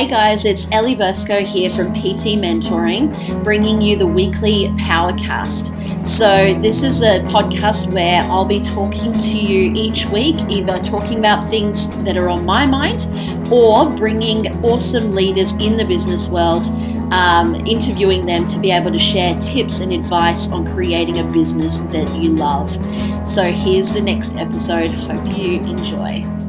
Hey guys, it's Ellie Bursko here from PT Mentoring, bringing you the weekly Powercast. So, this is a podcast where I'll be talking to you each week, either talking about things that are on my mind or bringing awesome leaders in the business world, um, interviewing them to be able to share tips and advice on creating a business that you love. So, here's the next episode. Hope you enjoy.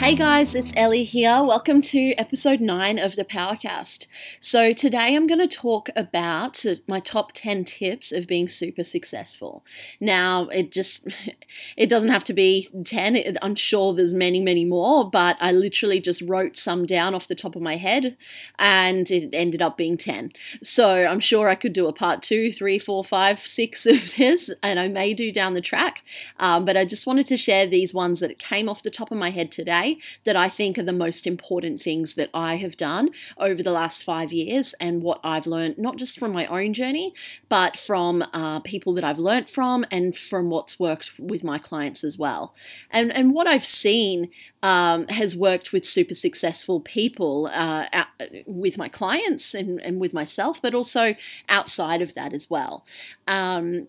Hey guys, it's Ellie here. Welcome to episode 9 of the Powercast. So, today I'm going to talk about my top 10 tips of being super successful. Now, it just it doesn't have to be 10. I'm sure there's many, many more, but I literally just wrote some down off the top of my head and it ended up being 10. So, I'm sure I could do a part two, three, four, five, six of this, and I may do down the track. Um, but I just wanted to share these ones that came off the top of my head today that I think are the most important things that I have done over the last five years and what I've learned, not just from my own journey, but from uh, people that I've learnt from and from what's worked with my clients as well. And, and what I've seen um, has worked with super successful people uh, with my clients and, and with myself, but also outside of that as well. Um,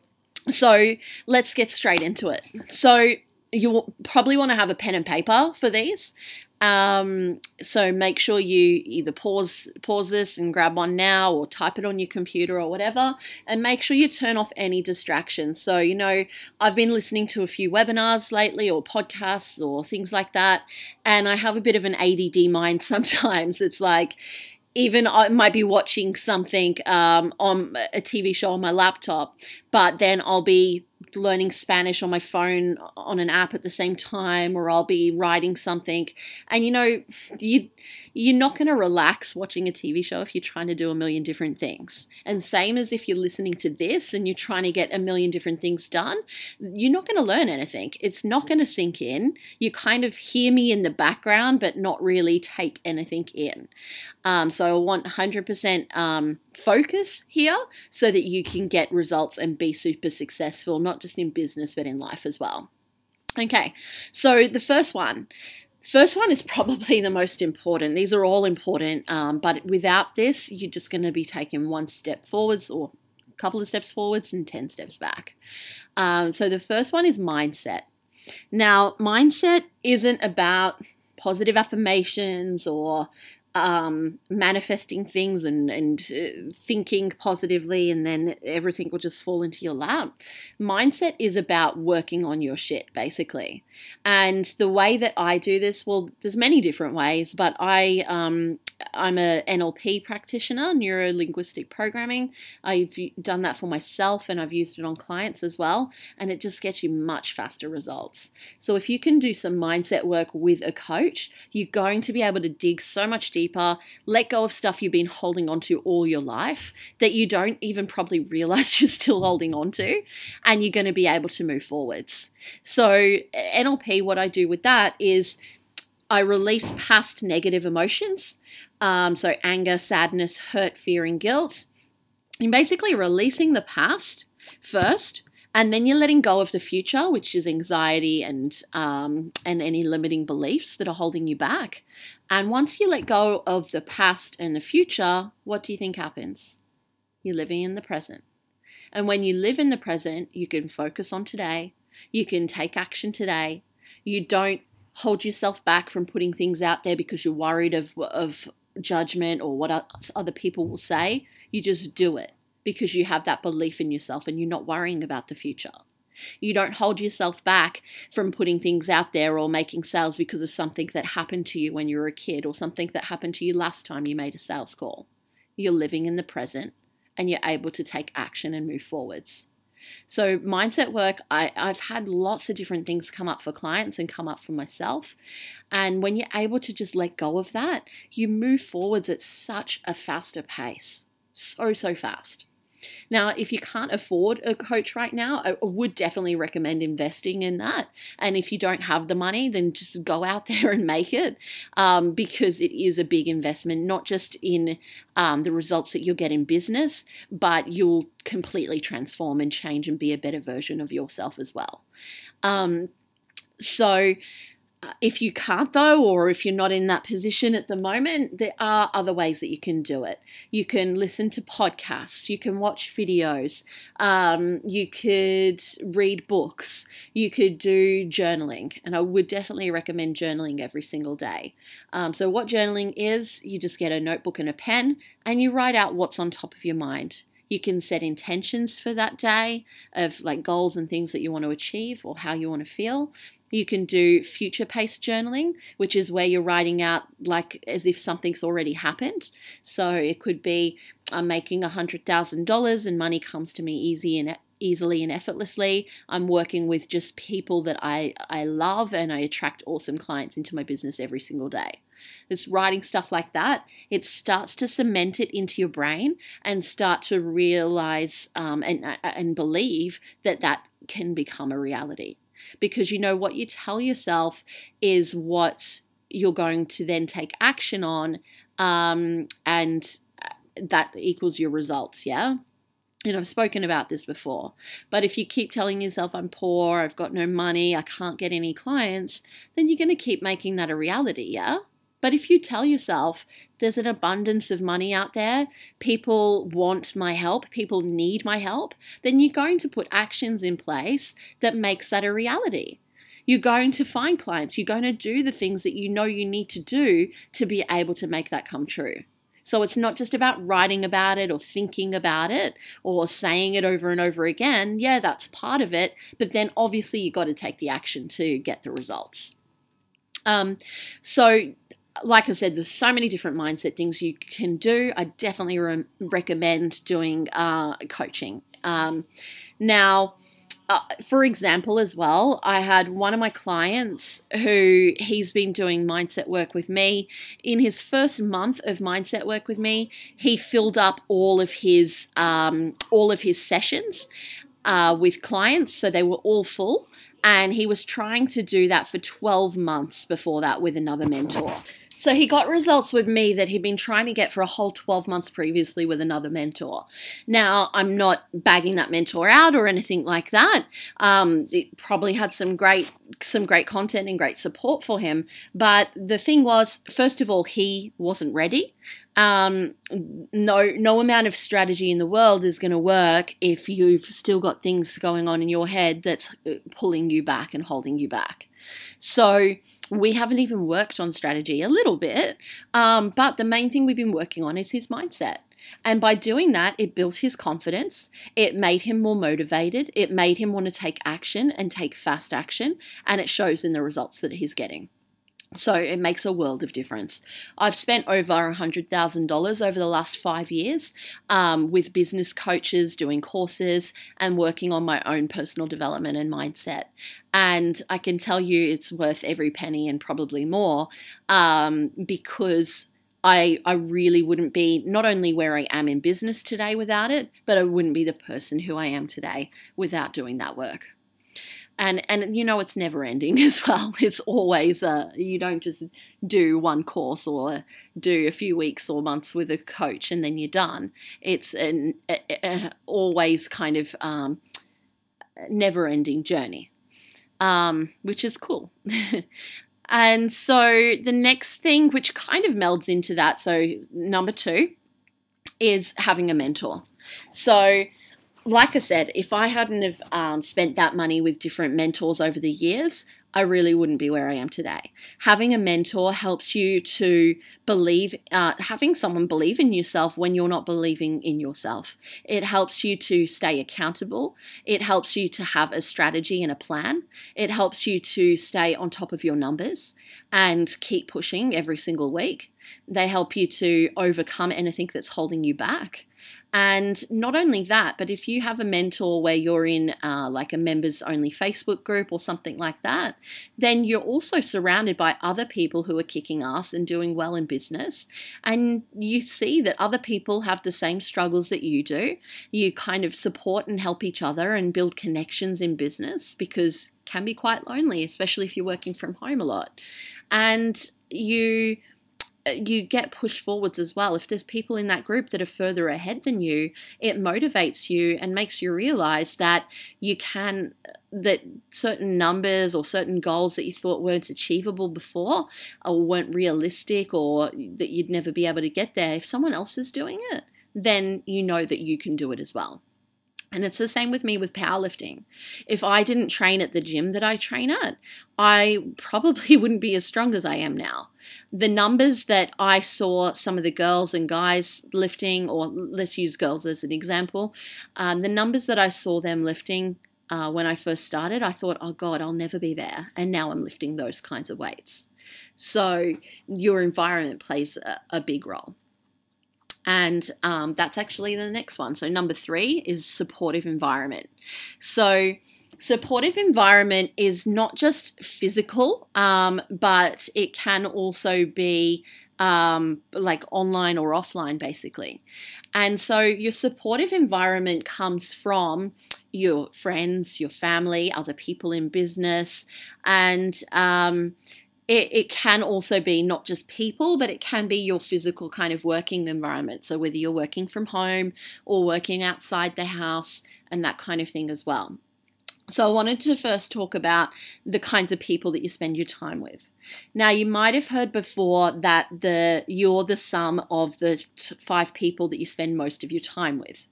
so let's get straight into it. So you'll probably want to have a pen and paper for these. Um, so make sure you either pause pause this and grab one now or type it on your computer or whatever and make sure you turn off any distractions. So, you know, I've been listening to a few webinars lately or podcasts or things like that and I have a bit of an ADD mind sometimes. It's like even I might be watching something um, on a TV show on my laptop, but then I'll be learning Spanish on my phone on an app at the same time, or I'll be writing something. And you know, you you're not going to relax watching a TV show if you're trying to do a million different things. And same as if you're listening to this and you're trying to get a million different things done, you're not going to learn anything. It's not going to sink in. You kind of hear me in the background, but not really take anything in. Um, so I want 100% um, focus here so that you can get results and be super successful, not just in business, but in life as well. Okay, so the first one. First one is probably the most important. These are all important, um, but without this, you're just going to be taking one step forwards or a couple of steps forwards and 10 steps back. Um, so the first one is mindset. Now, mindset isn't about positive affirmations or um, manifesting things and, and uh, thinking positively, and then everything will just fall into your lap. Mindset is about working on your shit, basically. And the way that I do this, well, there's many different ways, but I um, I'm a NLP practitioner, neuro linguistic programming. I've done that for myself and I've used it on clients as well, and it just gets you much faster results. So if you can do some mindset work with a coach, you're going to be able to dig so much deeper, let go of stuff you've been holding on to all your life that you don't even probably realize you're still holding on to, and you're going to be able to move forwards. So NLP, what I do with that is I release past negative emotions. Um, so, anger, sadness, hurt, fear, and guilt. You're basically releasing the past first, and then you're letting go of the future, which is anxiety and um, and any limiting beliefs that are holding you back. And once you let go of the past and the future, what do you think happens? You're living in the present. And when you live in the present, you can focus on today. You can take action today. You don't hold yourself back from putting things out there because you're worried of of judgment or what other people will say. You just do it because you have that belief in yourself and you're not worrying about the future. You don't hold yourself back from putting things out there or making sales because of something that happened to you when you were a kid or something that happened to you last time you made a sales call. You're living in the present and you're able to take action and move forwards. So, mindset work, I, I've had lots of different things come up for clients and come up for myself. And when you're able to just let go of that, you move forwards at such a faster pace. So, so fast. Now, if you can't afford a coach right now, I would definitely recommend investing in that. And if you don't have the money, then just go out there and make it um, because it is a big investment, not just in um, the results that you'll get in business, but you'll completely transform and change and be a better version of yourself as well. Um, so, if you can't, though, or if you're not in that position at the moment, there are other ways that you can do it. You can listen to podcasts, you can watch videos, um, you could read books, you could do journaling. And I would definitely recommend journaling every single day. Um, so, what journaling is, you just get a notebook and a pen and you write out what's on top of your mind. You can set intentions for that day of like goals and things that you want to achieve or how you want to feel. You can do future paced journaling, which is where you're writing out like as if something's already happened. So it could be I'm making $100,000 and money comes to me easy and easily and effortlessly. I'm working with just people that I, I love and I attract awesome clients into my business every single day. It's writing stuff like that. It starts to cement it into your brain and start to realize um, and, and believe that that can become a reality because you know what you tell yourself is what you're going to then take action on, um, and uh, that equals your results. Yeah. And I've spoken about this before, but if you keep telling yourself, I'm poor, I've got no money, I can't get any clients, then you're going to keep making that a reality. Yeah. But if you tell yourself there's an abundance of money out there, people want my help, people need my help, then you're going to put actions in place that makes that a reality. You're going to find clients, you're going to do the things that you know you need to do to be able to make that come true. So it's not just about writing about it or thinking about it or saying it over and over again. Yeah, that's part of it. But then obviously you've got to take the action to get the results. Um, so like I said, there's so many different mindset things you can do. I definitely re- recommend doing uh, coaching. Um, now, uh, for example, as well, I had one of my clients who he's been doing mindset work with me. In his first month of mindset work with me, he filled up all of his um, all of his sessions uh, with clients, so they were all full. And he was trying to do that for 12 months before that with another mentor. So he got results with me that he'd been trying to get for a whole 12 months previously with another mentor. Now, I'm not bagging that mentor out or anything like that. Um, it probably had some great some great content and great support for him. But the thing was, first of all, he wasn't ready. Um, no, no amount of strategy in the world is going to work if you've still got things going on in your head that's uh, pulling you back and holding you back. So we haven't even worked on strategy a little bit, um, but the main thing we've been working on is his mindset. And by doing that, it built his confidence. It made him more motivated. It made him want to take action and take fast action. And it shows in the results that he's getting. So it makes a world of difference. I've spent over $100,000 over the last five years um, with business coaches, doing courses, and working on my own personal development and mindset. And I can tell you it's worth every penny and probably more um, because I, I really wouldn't be not only where I am in business today without it, but I wouldn't be the person who I am today without doing that work and and you know it's never ending as well. It's always uh, you don't just do one course or do a few weeks or months with a coach and then you're done. It's an a, a, always kind of um, never ending journey um, which is cool. And so the next thing which kind of melds into that so number two is having a mentor. So like I said, if I hadn't have um, spent that money with different mentors over the years, I really wouldn't be where I am today. Having a mentor helps you to believe, uh, having someone believe in yourself when you're not believing in yourself. It helps you to stay accountable. It helps you to have a strategy and a plan. It helps you to stay on top of your numbers and keep pushing every single week. They help you to overcome anything that's holding you back. And not only that, but if you have a mentor where you're in uh, like a members only Facebook group or something like that, then you're also surrounded by other people who are kicking ass and doing well in business. And you see that other people have the same struggles that you do. You kind of support and help each other and build connections in business because can be quite lonely, especially if you're working from home a lot. And you Uh, you get pushed forwards as well. If there's people in that group that are further ahead than you, it motivates you and makes you realize that you can, uh, that certain numbers or certain goals that you thought weren't achievable before uh, or weren't realistic or that you'd never be able to get there, if someone else is doing it, then you know that you can do it as well. And it's the same with me with powerlifting. If I didn't train at the gym that I train at, I probably wouldn't be as strong as I am now. The numbers that I saw some of the girls and guys lifting, or let's use girls as an example, um, the numbers that I saw them lifting uh, when I first started, I thought, oh God, I'll never be there. And now I'm lifting those kinds of weights. So your environment plays a, a big role. And um, that's actually the next one. So, number three is supportive environment. So, supportive environment is not just physical, um, but it can also be um, like online or offline, basically. And so, your supportive environment comes from your friends, your family, other people in business, and um, it, it can also be not just people, but it can be your physical kind of working environment. So, whether you're working from home or working outside the house and that kind of thing as well. So, I wanted to first talk about the kinds of people that you spend your time with. Now, you might have heard before that the you're the sum of the five people that you spend most of your time with.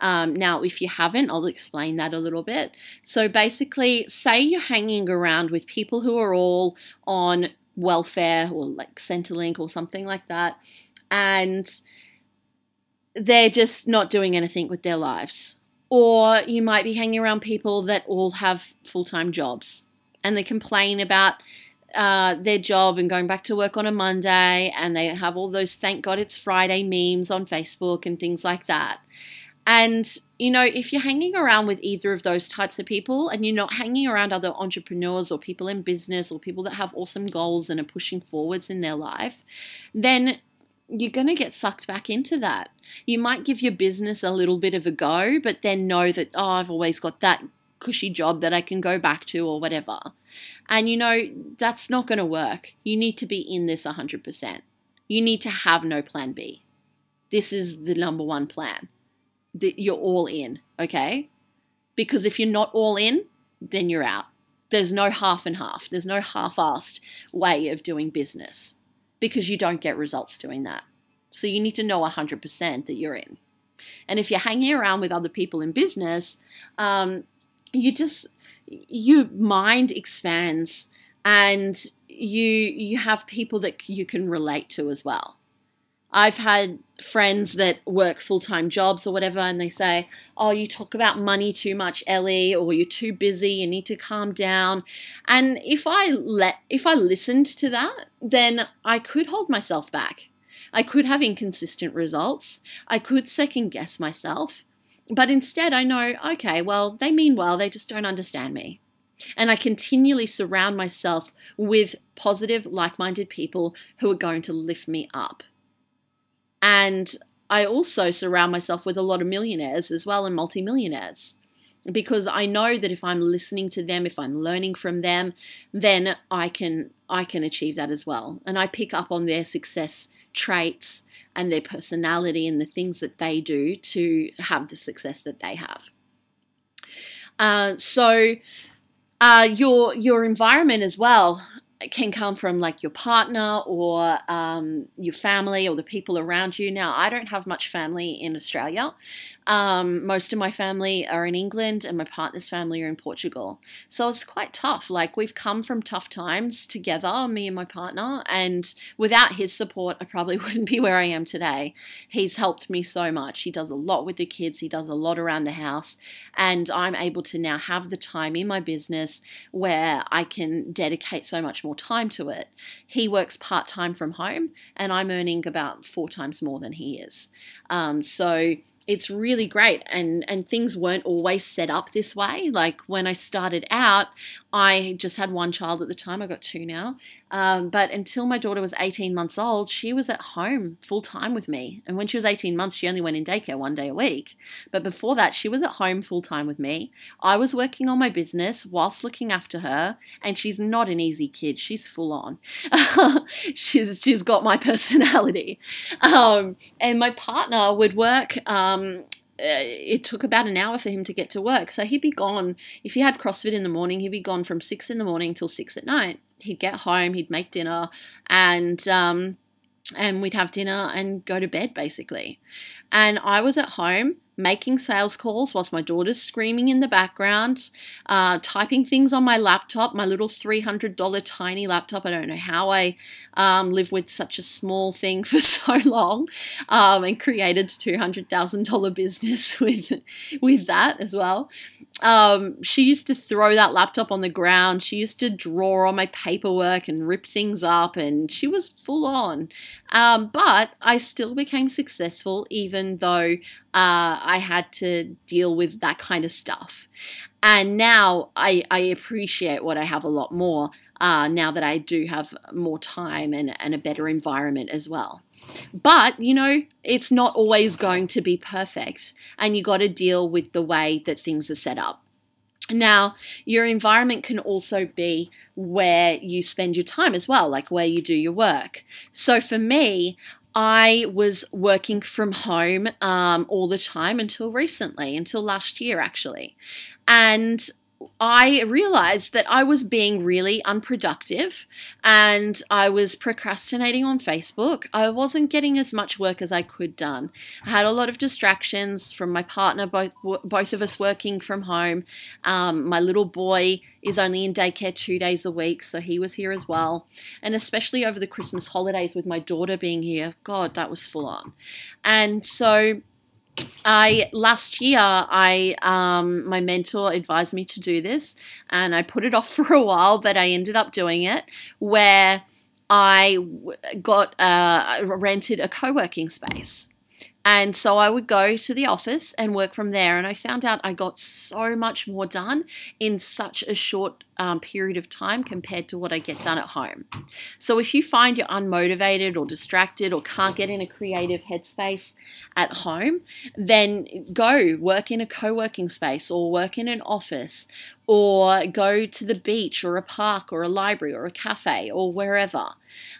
Um, now, if you haven't, I'll explain that a little bit. So basically, say you're hanging around with people who are all on welfare or like Centrelink or something like that, and they're just not doing anything with their lives. Or you might be hanging around people that all have full time jobs and they complain about uh, their job and going back to work on a Monday, and they have all those thank God it's Friday memes on Facebook and things like that. And, you know, if you're hanging around with either of those types of people and you're not hanging around other entrepreneurs or people in business or people that have awesome goals and are pushing forwards in their life, then you're going to get sucked back into that. You might give your business a little bit of a go, but then know that, oh, I've always got that cushy job that I can go back to or whatever. And, you know, that's not going to work. You need to be in this 100%. You need to have no plan B. This is the number one plan that you're all in, okay? Because if you're not all in, then you're out. There's no half and half. There's no half assed way of doing business because you don't get results doing that. So you need to know 100% that you're in. And if you're hanging around with other people in business, um, you just, your mind expands and you you have people that you can relate to as well. I've had friends that work full time jobs or whatever, and they say, Oh, you talk about money too much, Ellie, or you're too busy, you need to calm down. And if I let if I listened to that, then I could hold myself back. I could have inconsistent results. I could second guess myself. But instead, I know, okay, well, they mean well, they just don't understand me. And I continually surround myself with positive, like minded people who are going to lift me up. And I also surround myself with a lot of millionaires as well and multimillionaires because I know that if I'm listening to them, if I'm learning from them, then I can I can achieve that as well. And I pick up on their success traits and their personality and the things that they do to have the success that they have. Uh, so uh, your your environment as well can come from like your partner or um, your family or the people around you. Now, I don't have much family in Australia. Um, most of my family are in England and my partner's family are in Portugal. So it's quite tough. Like we've come from tough times together, me and my partner, and without his support, I probably wouldn't be where I am today. He's helped me so much. He does a lot with the kids, he does a lot around the house, and I'm able to now have the time in my business where I can dedicate so much more time to it. He works part time from home, and I'm earning about four times more than he is. Um, so it's really great and and things weren't always set up this way like when i started out I just had one child at the time. I got two now. Um, but until my daughter was 18 months old, she was at home full time with me. And when she was 18 months, she only went in daycare one day a week. But before that, she was at home full time with me. I was working on my business whilst looking after her. And she's not an easy kid. She's full on. she's she's got my personality. Um, and my partner would work um, it took about an hour for him to get to work. So he'd be gone. If he had CrossFit in the morning, he'd be gone from six in the morning till six at night. He'd get home, he'd make dinner, and um, and we'd have dinner and go to bed basically. And I was at home making sales calls whilst my daughter's screaming in the background, uh, typing things on my laptop, my little $300 tiny laptop. I don't know how I um, lived with such a small thing for so long um, and created $200,000 business with, with that as well. Um, she used to throw that laptop on the ground. She used to draw on my paperwork and rip things up, and she was full on. Um, but I still became successful, even though uh, I had to deal with that kind of stuff. And now I, I appreciate what I have a lot more uh, now that I do have more time and, and a better environment as well. But, you know, it's not always going to be perfect, and you got to deal with the way that things are set up. Now, your environment can also be where you spend your time as well, like where you do your work. So for me, I was working from home um, all the time until recently, until last year actually. And I realized that I was being really unproductive and I was procrastinating on Facebook. I wasn't getting as much work as I could done. I had a lot of distractions from my partner, both both of us working from home. Um, my little boy is only in daycare two days a week, so he was here as well. And especially over the Christmas holidays with my daughter being here, God, that was full on. And so I last year I um, my mentor advised me to do this and I put it off for a while but I ended up doing it where I got uh, rented a co-working space and so I would go to the office and work from there. And I found out I got so much more done in such a short um, period of time compared to what I get done at home. So if you find you're unmotivated or distracted or can't get in a creative headspace at home, then go work in a co working space or work in an office or go to the beach or a park or a library or a cafe or wherever.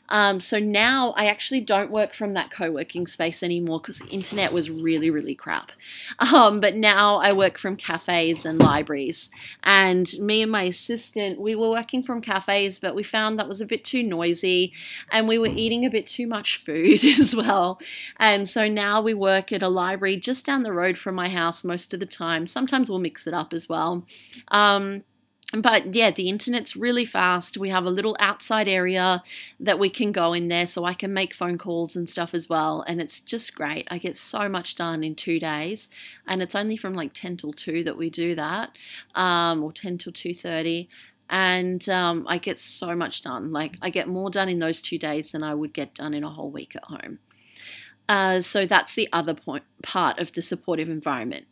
Um, so now I actually don't work from that co working space anymore because the internet was really, really crap. Um, but now I work from cafes and libraries. And me and my assistant, we were working from cafes, but we found that was a bit too noisy and we were eating a bit too much food as well. And so now we work at a library just down the road from my house most of the time. Sometimes we'll mix it up as well. Um, but yeah, the internet's really fast. We have a little outside area that we can go in there so I can make phone calls and stuff as well. And it's just great. I get so much done in two days. And it's only from like 10 till 2 that we do that, um, or 10 till 2.30 and um, I get so much done. Like I get more done in those two days than I would get done in a whole week at home. Uh, so that's the other point part of the supportive environment.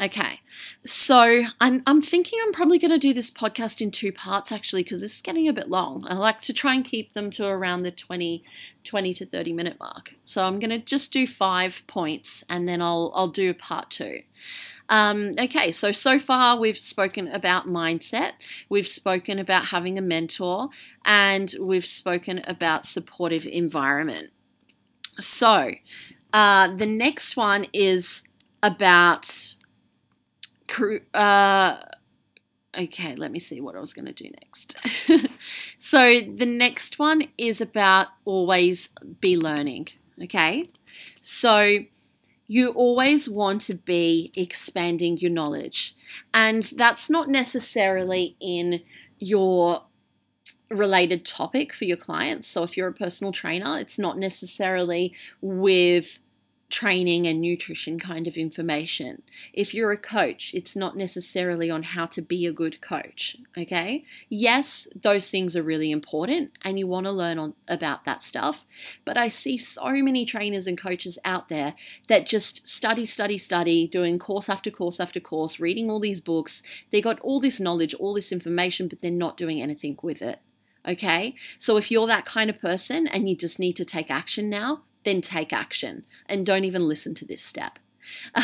Okay, so I'm, I'm thinking I'm probably going to do this podcast in two parts actually because this is getting a bit long. I like to try and keep them to around the 20, 20 to 30 minute mark. So I'm going to just do five points and then I'll, I'll do part two. Um, okay, so so far we've spoken about mindset, we've spoken about having a mentor, and we've spoken about supportive environment. So uh, the next one is about uh, okay, let me see what I was going to do next. so the next one is about always be learning. Okay, so you always want to be expanding your knowledge, and that's not necessarily in your related topic for your clients. So if you're a personal trainer, it's not necessarily with training and nutrition kind of information. If you're a coach, it's not necessarily on how to be a good coach, okay? Yes, those things are really important and you want to learn on, about that stuff, but I see so many trainers and coaches out there that just study, study, study, doing course after course after course, reading all these books. They got all this knowledge, all this information, but they're not doing anything with it. Okay, so if you're that kind of person and you just need to take action now, then take action and don't even listen to this step.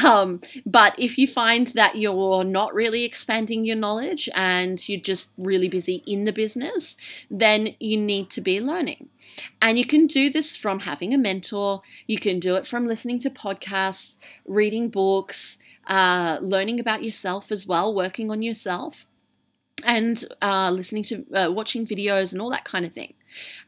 Um, but if you find that you're not really expanding your knowledge and you're just really busy in the business, then you need to be learning. And you can do this from having a mentor, you can do it from listening to podcasts, reading books, uh, learning about yourself as well, working on yourself and uh, listening to uh, watching videos and all that kind of thing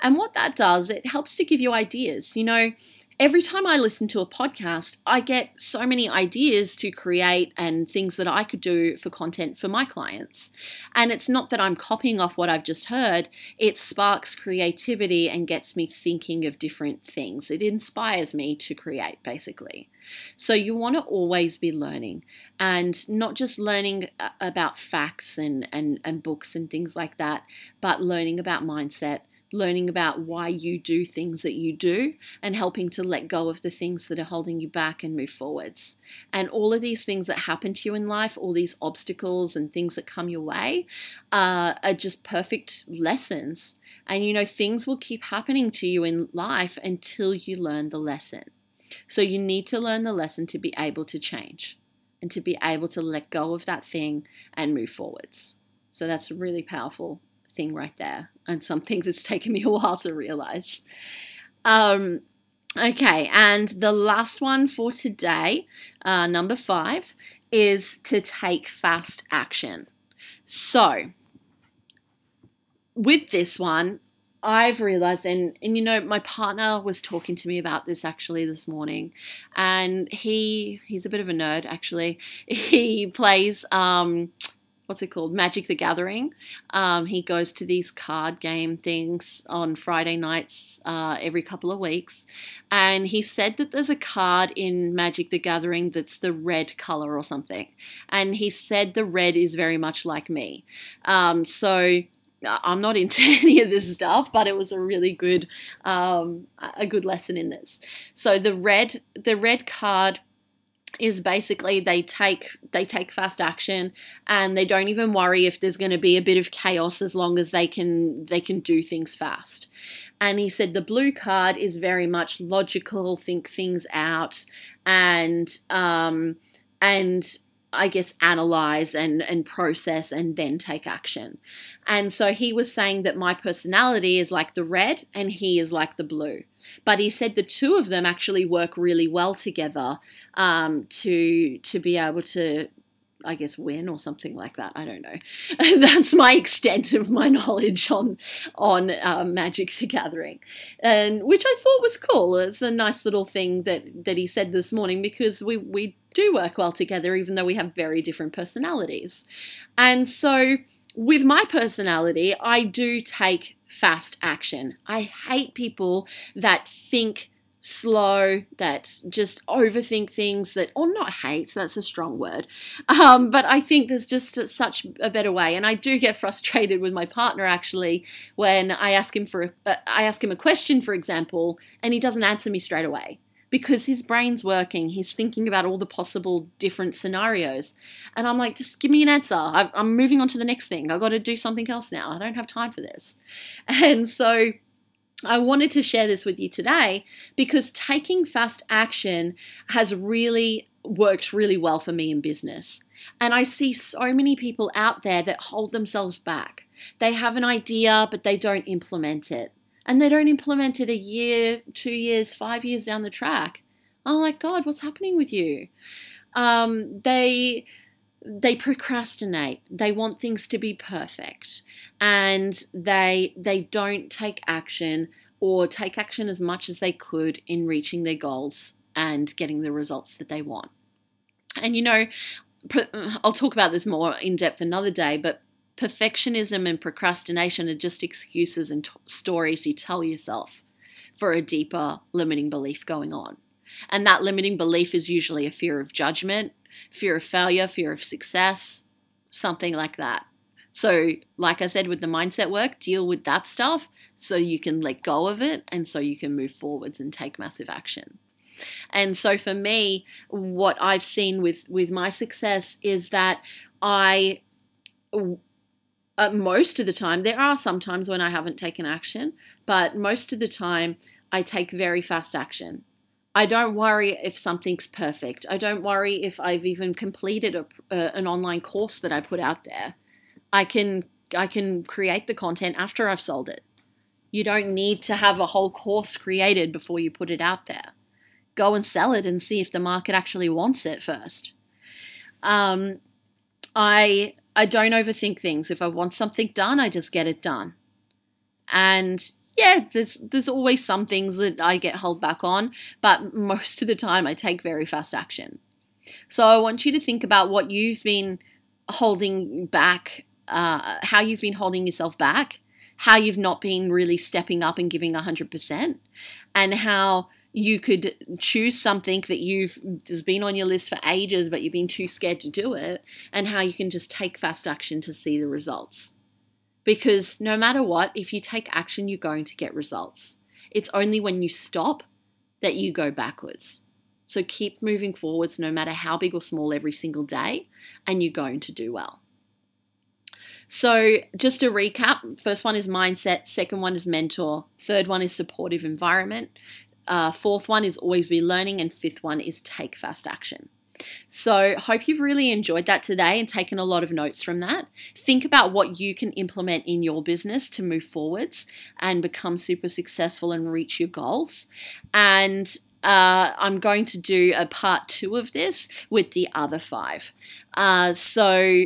and what that does it helps to give you ideas you know every time I listen to a podcast, I get so many ideas to create and things that I could do for content for my clients. And it's not that I'm copying off what I've just heard, it sparks creativity and gets me thinking of different things. It inspires me to create, basically. So you want to always be learning and not just learning uh, about facts and, and, and books and things like that, but learning about mindset learning about why you do things that you do and helping to let go of the things that are holding you back and move forwards. And all of these things that happen to you in life, all these obstacles and things that come your way, uh, are just perfect lessons. And you know, things will keep happening to you in life until you learn the lesson. So you need to learn the lesson to be able to change and to be able to let go of that thing and move forwards. So that's really powerful thing right there, and some things it's taken me a while to realize. Um, okay, and the last one for today, uh, number five, is to take fast action. So, with this one, I've realized, and and you know, my partner was talking to me about this actually this morning, and he he's a bit of a nerd actually. He plays um, what's it called? Magic the gathering. Um, he goes to these card game things on friday nights uh, every couple of weeks. And he said that there's a card in magic the gathering that's the red color or something. And he said the red is very much like me. Um, so I'm not into any of this stuff, but it was a really good, um, a good lesson in this. So the red, the red card is basically they take they take fast action and they don't even worry if there's going to be a bit of chaos as long as they can they can do things fast. And he said the blue card is very much logical think things out and um and I guess analyze and and process and then take action. And so he was saying that my personality is like the red and he is like the blue. But he said the two of them actually work really well together um, to to be able to I guess win or something like that. I don't know. That's my extent of my knowledge on on uh, Magic the Gathering, and which I thought was cool. It's a nice little thing that that he said this morning because we we do work well together, even though we have very different personalities. And so, with my personality, I do take fast action. I hate people that think slow, that just overthink things, that, or not hate, that's a strong word. Um, but I think there's just such a better way. And I do get frustrated with my partner actually when I ask him for, a, uh, I ask him a question, for example, and he doesn't answer me straight away because his brain's working. He's thinking about all the possible different scenarios. And I'm like, just give me an answer. I'm moving on to the next thing. I've got to do something else now. I don't have time for this. And so I wanted to share this with you today because taking fast action has really worked really well for me in business. And I see so many people out there that hold themselves back. They have an idea, but they don't implement it and they don't implement it a year, two years, five years down the track. I'm like, God, what's happening with you? Um, they they procrastinate. They want things to be perfect, and they they don't take action or take action as much as they could in reaching their goals and getting the results that they want. And you know, I'll talk about this more in depth another day, but Perfectionism and procrastination are just excuses and t- stories you tell yourself for a deeper limiting belief going on. And that limiting belief is usually a fear of judgment, fear of failure, fear of success, something like that. So, like I said, with the mindset work, deal with that stuff so you can let go of it and so you can move forwards and take massive action. And so for me, what I've seen with with my success is that I uh, most of the time there are some times when I haven't taken action, but most of the time I take very fast action. I don't worry if something's perfect. I don't worry if I've even completed a, uh, an online course that I put out there. I can I can create the content after I've sold it. You don't need to have a whole course created before you put it out there. Go and sell it and see if the market actually wants it first. Um, I I don't overthink things. If I want something done, I just get it done. And yeah, there's there's always some things that I get held back on, but most of the time I take very fast action. So I want you to think about what you've been holding back uh, how you've been holding yourself back, how you've not been really stepping up and giving 100%, and how you could choose something that you've has been on your list for ages but you've been too scared to do it and how you can just take fast action to see the results. Because no matter what if you take action you're going to get results. It's only when you stop that you go backwards. So keep moving forwards no matter how big or small every single day and you're going to do well. So, just to recap first one is mindset, second one is mentor, third one is supportive environment, uh, fourth one is always be learning, and fifth one is take fast action. So, hope you've really enjoyed that today and taken a lot of notes from that. Think about what you can implement in your business to move forwards and become super successful and reach your goals. And uh, I'm going to do a part two of this with the other five. Uh, so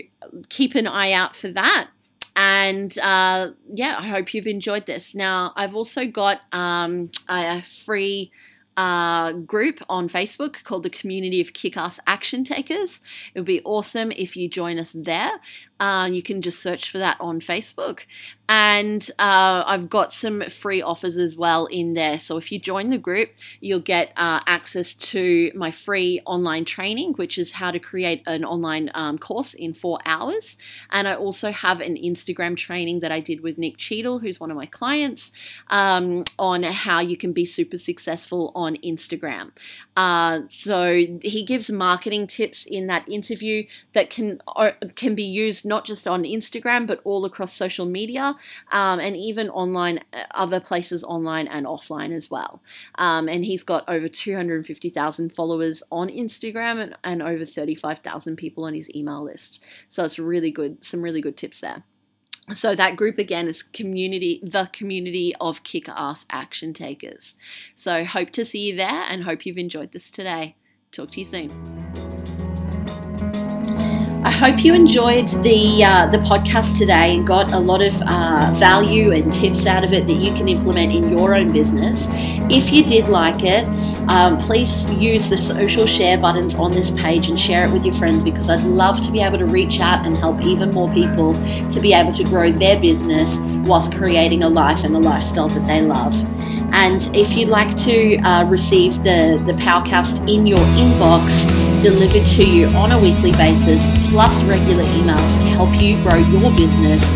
keep an eye out for that. And uh, yeah, I hope you've enjoyed this. Now, I've also got um, a free uh, group on Facebook called the Community of Kick-Ass Action Takers. It would be awesome if you join us there. Uh, you can just search for that on Facebook. And uh, I've got some free offers as well in there. So if you join the group, you'll get uh, access to my free online training, which is how to create an online um, course in four hours. And I also have an Instagram training that I did with Nick Cheadle, who's one of my clients, um, on how you can be super successful on Instagram. Uh, so he gives marketing tips in that interview that can uh, can be used not just on Instagram but all across social media um, and even online, uh, other places online and offline as well. Um, and he's got over 250,000 followers on Instagram and, and over 35,000 people on his email list. So it's really good, some really good tips there. So that group again is community, the community of kick-ass action takers. So hope to see you there and hope you've enjoyed this today. Talk to you soon. I hope you enjoyed the uh, the podcast today and got a lot of uh, value and tips out of it that you can implement in your own business. If you did like it, um, please use the social share buttons on this page and share it with your friends because I'd love to be able to reach out and help even more people to be able to grow their business whilst creating a life and a lifestyle that they love. And if you'd like to uh, receive the, the Powercast in your inbox delivered to you on a weekly basis, plus regular emails to help you grow your business,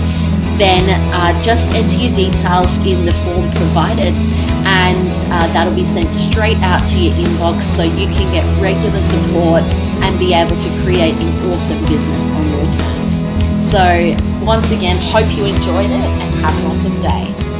then uh, just enter your details in the form provided and uh, that'll be sent straight out to your inbox so you can get regular support and be able to create an awesome business on your terms. So, once again, hope you enjoyed it and have an awesome day.